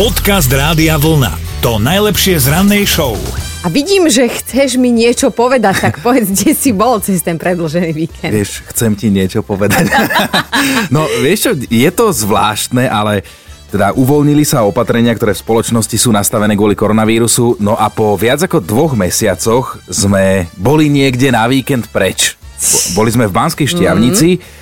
Podcast Rádia Vlna. To najlepšie z rannej show. A vidím, že chceš mi niečo povedať, tak povedz, kde si bol cez ten predlžený víkend. Vieš, chcem ti niečo povedať. no, vieš čo, je to zvláštne, ale teda uvoľnili sa opatrenia, ktoré v spoločnosti sú nastavené kvôli koronavírusu, no a po viac ako dvoch mesiacoch sme boli niekde na víkend preč. Boli sme v Banskej Štiavnici, mm-hmm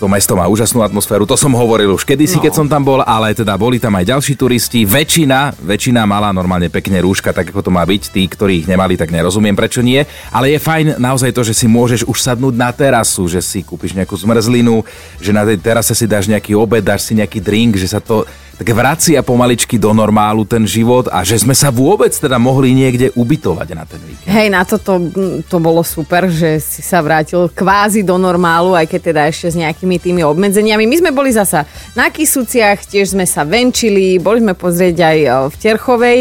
to mesto má úžasnú atmosféru, to som hovoril už kedysi, no. keď som tam bol, ale teda boli tam aj ďalší turisti. Väčšina, väčšina mala normálne pekne rúška, tak ako to má byť. Tí, ktorí ich nemali, tak nerozumiem, prečo nie. Ale je fajn naozaj to, že si môžeš už sadnúť na terasu, že si kúpiš nejakú zmrzlinu, že na tej terase si dáš nejaký obed, dáš si nejaký drink, že sa to tak vracia pomaličky do normálu ten život a že sme sa vôbec teda mohli niekde ubytovať na ten víkend. Hej, na toto to bolo super, že si sa vrátil kvázi do normálu, aj keď teda ešte s nejakými tými obmedzeniami. My sme boli zasa na Kisuciach, tiež sme sa venčili, boli sme pozrieť aj v Terchovej,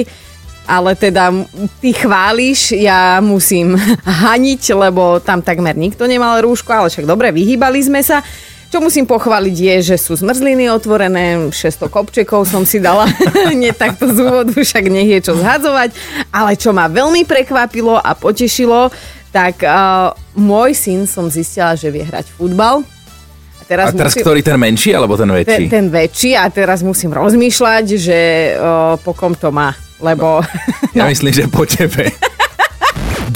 ale teda ty chváliš, ja musím haniť, lebo tam takmer nikto nemal rúško, ale však dobre, vyhýbali sme sa. Čo musím pochváliť je, že sú zmrzliny otvorené, 600 kopčekov som si dala, nie takto z úvodu, však nech je čo zhadzovať. Ale čo ma veľmi prekvapilo a potešilo, tak uh, môj syn som zistila, že vie hrať futbal. A teraz, a teraz musím, ktorý ten menší alebo ten väčší? Ten, ten väčší a teraz musím rozmýšľať, že uh, po kom to má, lebo... No. Ja myslím, že po tebe.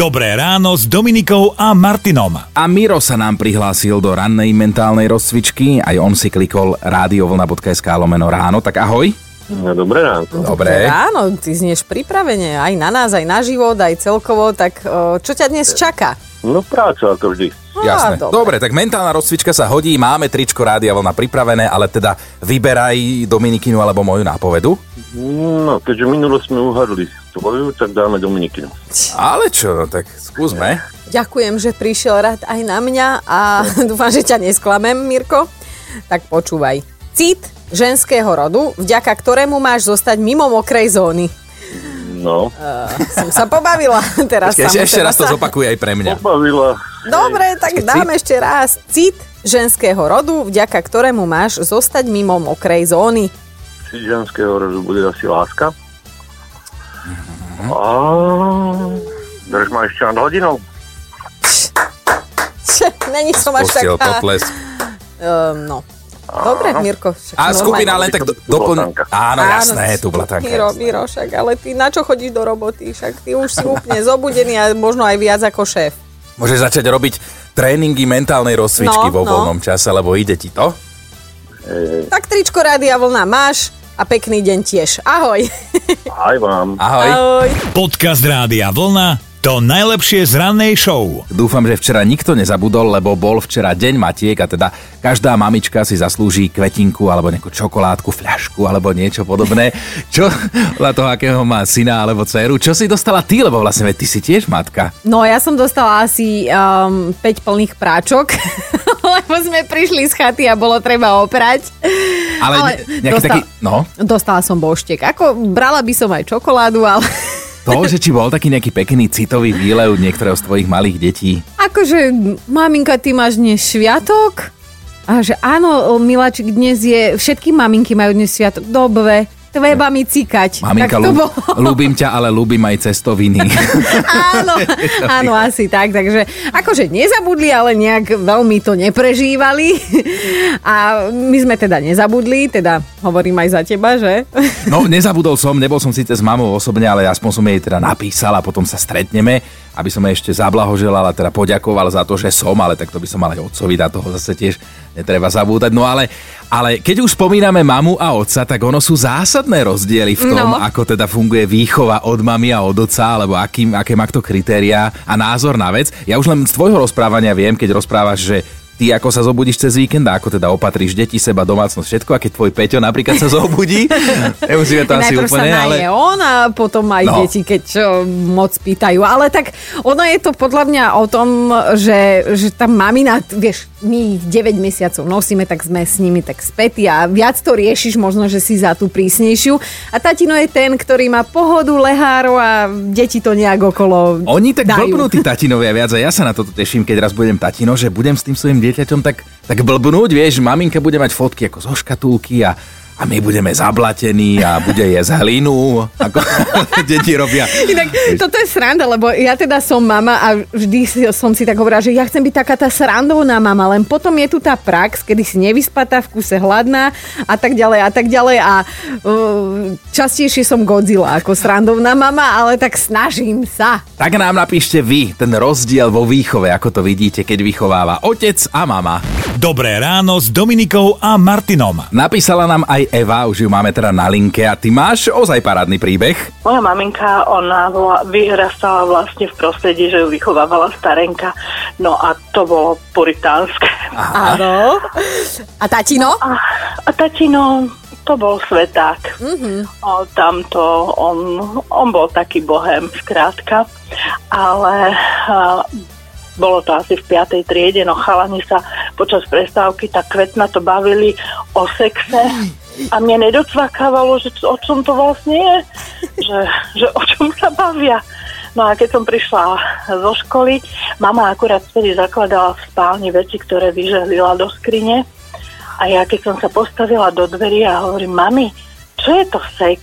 Dobré ráno s Dominikou a Martinom. A Miro sa nám prihlásil do rannej mentálnej rozcvičky. Aj on si klikol radiovlna.sk lomeno ráno. Tak ahoj. No, dobré ráno. Dobré. Ráno, ty znieš pripravene aj na nás, aj na život, aj celkovo. Tak čo ťa dnes čaká? No práca ako vždy. Jasné. Dobre. dobre, tak mentálna rozcvička sa hodí, máme tričko Rádia Vlna pripravené, ale teda vyberaj Dominikinu alebo moju nápovedu. No, keďže minulo sme uhadli tvoju, tak dáme Dominikinu. Ale čo, no tak skúsme. Ďakujem, že prišiel rád aj na mňa a dúfam, že ťa nesklamem, Mirko. Tak počúvaj. Cit ženského rodu, vďaka ktorému máš zostať mimo mokrej zóny. No. Uh, som sa pobavila. Teraz ešte, ešte raz to zopakuj aj pre mňa. Pobavila. Dobre, tak Ešte dám ešte raz. Cit ženského rodu, vďaka ktorému máš zostať mimo mokrej zóny. Cit ženského rodu bude asi láska. A... Drž ma ešte nad hodinou. Není som až taká... potlesk. Um, no. Dobre, Mirko. Však a skupina len tak do, doplň... Áno, jasné, tu blatanka. Miro, Miro, však, ale ty na čo chodíš do roboty? Však ty už si úplne zobudený a možno aj viac ako šéf. Môžeš začať robiť tréningy mentálnej rozcvičky no, vo no. voľnom čase, lebo ide ti to? Tak tričko Rádia Vlna máš a pekný deň tiež. Ahoj. Aj vám. Ahoj. Ahoj. Podcast Rádia Vlna to najlepšie z rannej show. Dúfam, že včera nikto nezabudol, lebo bol včera deň matiek a teda každá mamička si zaslúži kvetinku alebo nejakú čokoládku, fľašku alebo niečo podobné. Čo na toho, akého má syna alebo dceru. Čo si dostala ty, lebo vlastne ty si tiež matka. No ja som dostala asi um, 5 plných práčok, lebo sme prišli z chaty a bolo treba oprať. Ale, ale nejaký dostala, taký, no? Dostala som boštek. Ako brala by som aj čokoládu, ale... To, že či bol taký nejaký pekný citový výlev niektorého z tvojich malých detí. Akože, maminka, ty máš dnes sviatok? A že áno, Milačik, dnes je, všetky maminky majú dnes sviatok. Dobre, Treba mi cikať. Maminka, tak to bolo. ľúbim ťa, ale ľúbim aj cestoviny. áno, áno, asi tak. Takže akože nezabudli, ale nejak veľmi to neprežívali. A my sme teda nezabudli, teda hovorím aj za teba, že? no, nezabudol som, nebol som síce s mamou osobne, ale aspoň som jej teda napísal a potom sa stretneme aby som ešte zablahoželal a teda poďakoval za to, že som, ale tak to by som mal aj otcovi, na toho zase tiež netreba zabúdať. No ale, ale keď už spomíname mamu a otca, tak ono sú zásadné rozdiely v tom, no. ako teda funguje výchova od mamy a od otca, alebo akým, aké má to kritériá a názor na vec. Ja už len z tvojho rozprávania viem, keď rozprávaš, že ty ako sa zobudíš cez víkend a ako teda opatríš deti, seba, domácnosť, všetko a keď tvoj Peťo napríklad sa zobudí, nemusíme to asi úplne, sa ale... on a potom aj no. deti, keď čo, moc pýtajú. Ale tak ono je to podľa mňa o tom, že, že tá mamina, vieš, my 9 mesiacov nosíme, tak sme s nimi tak spätí a viac to riešiš, možno, že si za tú prísnejšiu. A tatino je ten, ktorý má pohodu, leháro a deti to nejak okolo Oni tak dajú. blbnú tí tatinovia viac a ja sa na toto teším, keď raz budem tatino, že budem s tým svojim dieťaťom tak, tak blbnúť, vieš, maminka bude mať fotky ako zo škatulky a, a my budeme zablatení a bude jesť hlinu, ako deti robia. Inak toto je sranda, lebo ja teda som mama a vždy som si tak hovorila, že ja chcem byť taká tá srandovná mama, len potom je tu tá prax, kedy si nevyspatá, v kuse hladná a tak ďalej a tak ďalej a uh, častejšie som Godzilla ako srandovná mama, ale tak snažím sa. Tak nám napíšte vy ten rozdiel vo výchove, ako to vidíte, keď vychováva otec a mama. Dobré ráno s Dominikou a Martinom. Napísala nám aj Eva, už ju máme teda na linke a ty máš ozaj parádny príbeh. Moja maminka, ona vyrastala vlastne v prostredí, že ju vychovávala starenka. No a to bolo puritánske. Áno. A tatino? A, a tatino, to bol sveták. Mm-hmm. O, tamto, on, on bol taký bohem, skrátka. Ale a, bolo to asi v 5. triede, no chalani sa počas prestávky tak kvetna to bavili o sexe a mne nedocvakávalo, že o čom to vlastne je, že, že o čom sa bavia. No a keď som prišla zo školy, mama akurát vtedy zakladala v spálni veci, ktoré vyžehlila do skrine. A ja keď som sa postavila do dverí a hovorím, mami, čo je to sex?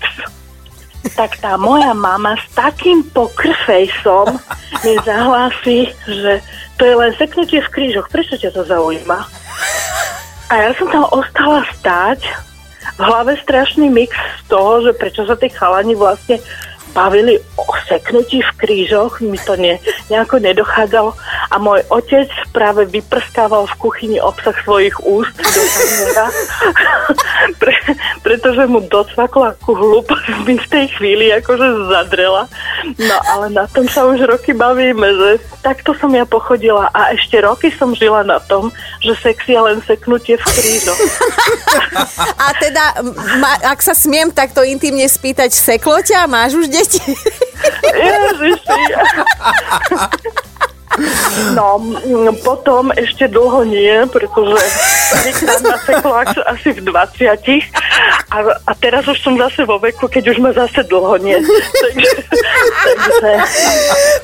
Tak tá moja mama s takým pokrfejsom mi zahlási, že to je len seknutie v krížoch. Prečo ťa to zaujíma? A ja som tam ostala stáť, v hlave strašný mix z toho, že prečo sa tí chalani vlastne bavili o seknutí v krížoch, mi to ne, nejako nedochádzalo a môj otec práve vyprskával v kuchyni obsah svojich úst do Pre, pretože mu docvakla ku hlúposť mi v tej chvíli akože zadrela. No ale na tom sa už roky bavíme, že takto som ja pochodila a ešte roky som žila na tom, že sex je len seknutie v krížoch. A teda, ma, ak sa smiem takto intimne spýtať, seklo ťa? Máš už deti? Ježiši. No, potom ešte dlho nie, pretože trikrát ma seklo až- asi v 20 a, a teraz už som zase vo veku, keď už ma zase dlho nie. Takže, takže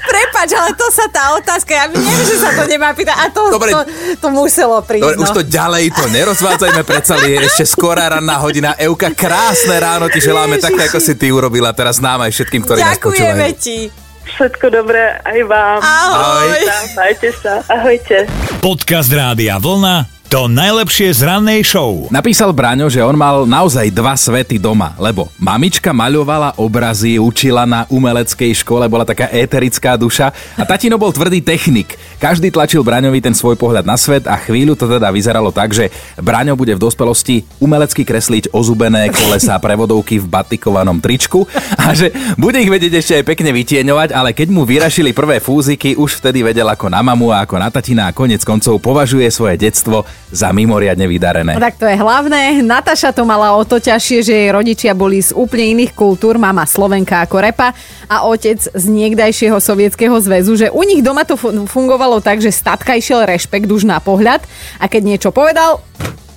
Prepač, ale to sa tá otázka, ja neviem, že sa to nemá pýtať. A to, Dobre. to, to muselo prísť. Dobre, už no. to ďalej to nerozvádzajme, predsa je ešte skorá ranná hodina. Euka, krásne ráno ti želáme, Ježiši. také ako si ty urobila teraz nám aj všetkým, ktorí nás Ďakujeme počúvajú. ti. Všetko dobré aj vám. Ahoj. Majte sa. Ahojte. Podcast Rádia Vlna to najlepšie z rannej show. Napísal Braňo, že on mal naozaj dva svety doma, lebo mamička maľovala obrazy, učila na umeleckej škole, bola taká éterická duša a tatino bol tvrdý technik. Každý tlačil Braňovi ten svoj pohľad na svet a chvíľu to teda vyzeralo tak, že Braňo bude v dospelosti umelecky kresliť ozubené kolesá prevodovky v batikovanom tričku a že bude ich vedieť ešte aj pekne vytieňovať, ale keď mu vyrašili prvé fúziky, už vtedy vedel ako na mamu a ako na tatina a konec koncov považuje svoje detstvo za mimoriadne vydarené. No tak to je hlavné. Nataša to mala o to ťažšie, že jej rodičia boli z úplne iných kultúr, mama Slovenka ako repa a otec z niekdajšieho sovietskeho zväzu, že u nich doma to fu- fungovalo tak, že statka išiel rešpekt už na pohľad a keď niečo povedal,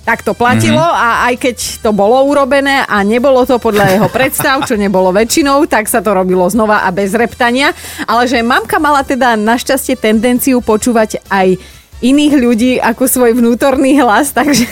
tak to platilo mm-hmm. a aj keď to bolo urobené a nebolo to podľa jeho predstav, čo nebolo väčšinou, tak sa to robilo znova a bez reptania. Ale že mamka mala teda našťastie tendenciu počúvať aj iných ľudí ako svoj vnútorný hlas, takže...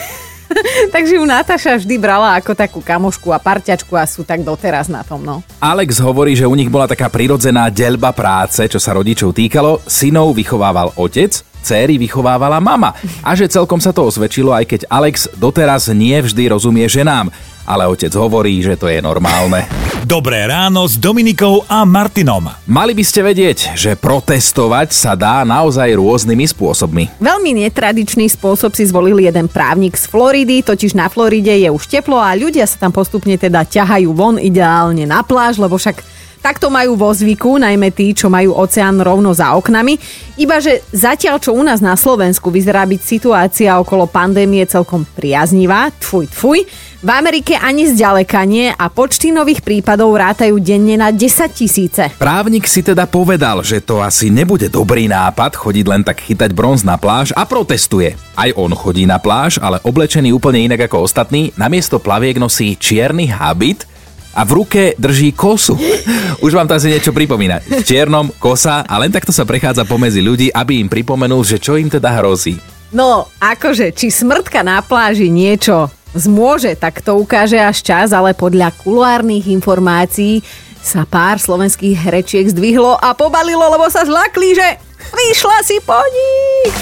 Takže ju Natáša vždy brala ako takú kamošku a parťačku a sú tak doteraz na tom, no. Alex hovorí, že u nich bola taká prirodzená deľba práce, čo sa rodičov týkalo. Synov vychovával otec, céry vychovávala mama. A že celkom sa to osvedčilo, aj keď Alex doteraz nie vždy rozumie ženám. Ale otec hovorí, že to je normálne. Dobré ráno s Dominikou a Martinom. Mali by ste vedieť, že protestovať sa dá naozaj rôznymi spôsobmi. Veľmi netradičný spôsob si zvolil jeden právnik z Floridy, totiž na Floride je už teplo a ľudia sa tam postupne teda ťahajú von ideálne na pláž, lebo však Takto majú vo zvyku, najmä tí, čo majú oceán rovno za oknami. Iba že zatiaľ, čo u nás na Slovensku vyzerá byť situácia okolo pandémie celkom priaznivá, tfuj, tfuj, v Amerike ani zďaleka nie a počty nových prípadov rátajú denne na 10 tisíce. Právnik si teda povedal, že to asi nebude dobrý nápad chodiť len tak chytať bronz na pláž a protestuje. Aj on chodí na pláž, ale oblečený úplne inak ako ostatní, namiesto plaviek nosí čierny habit a v ruke drží kosu. Už vám to asi niečo pripomína. V čiernom kosa a len takto sa prechádza pomedzi ľudí, aby im pripomenul, že čo im teda hrozí. No, akože, či smrtka na pláži niečo zmôže, tak to ukáže až čas, ale podľa kuluárnych informácií sa pár slovenských herečiek zdvihlo a pobalilo, lebo sa zlakli, že vyšla si po nich.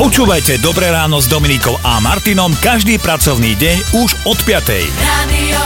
Počúvajte Dobré ráno s Dominikou a Martinom každý pracovný deň už od 5. Radio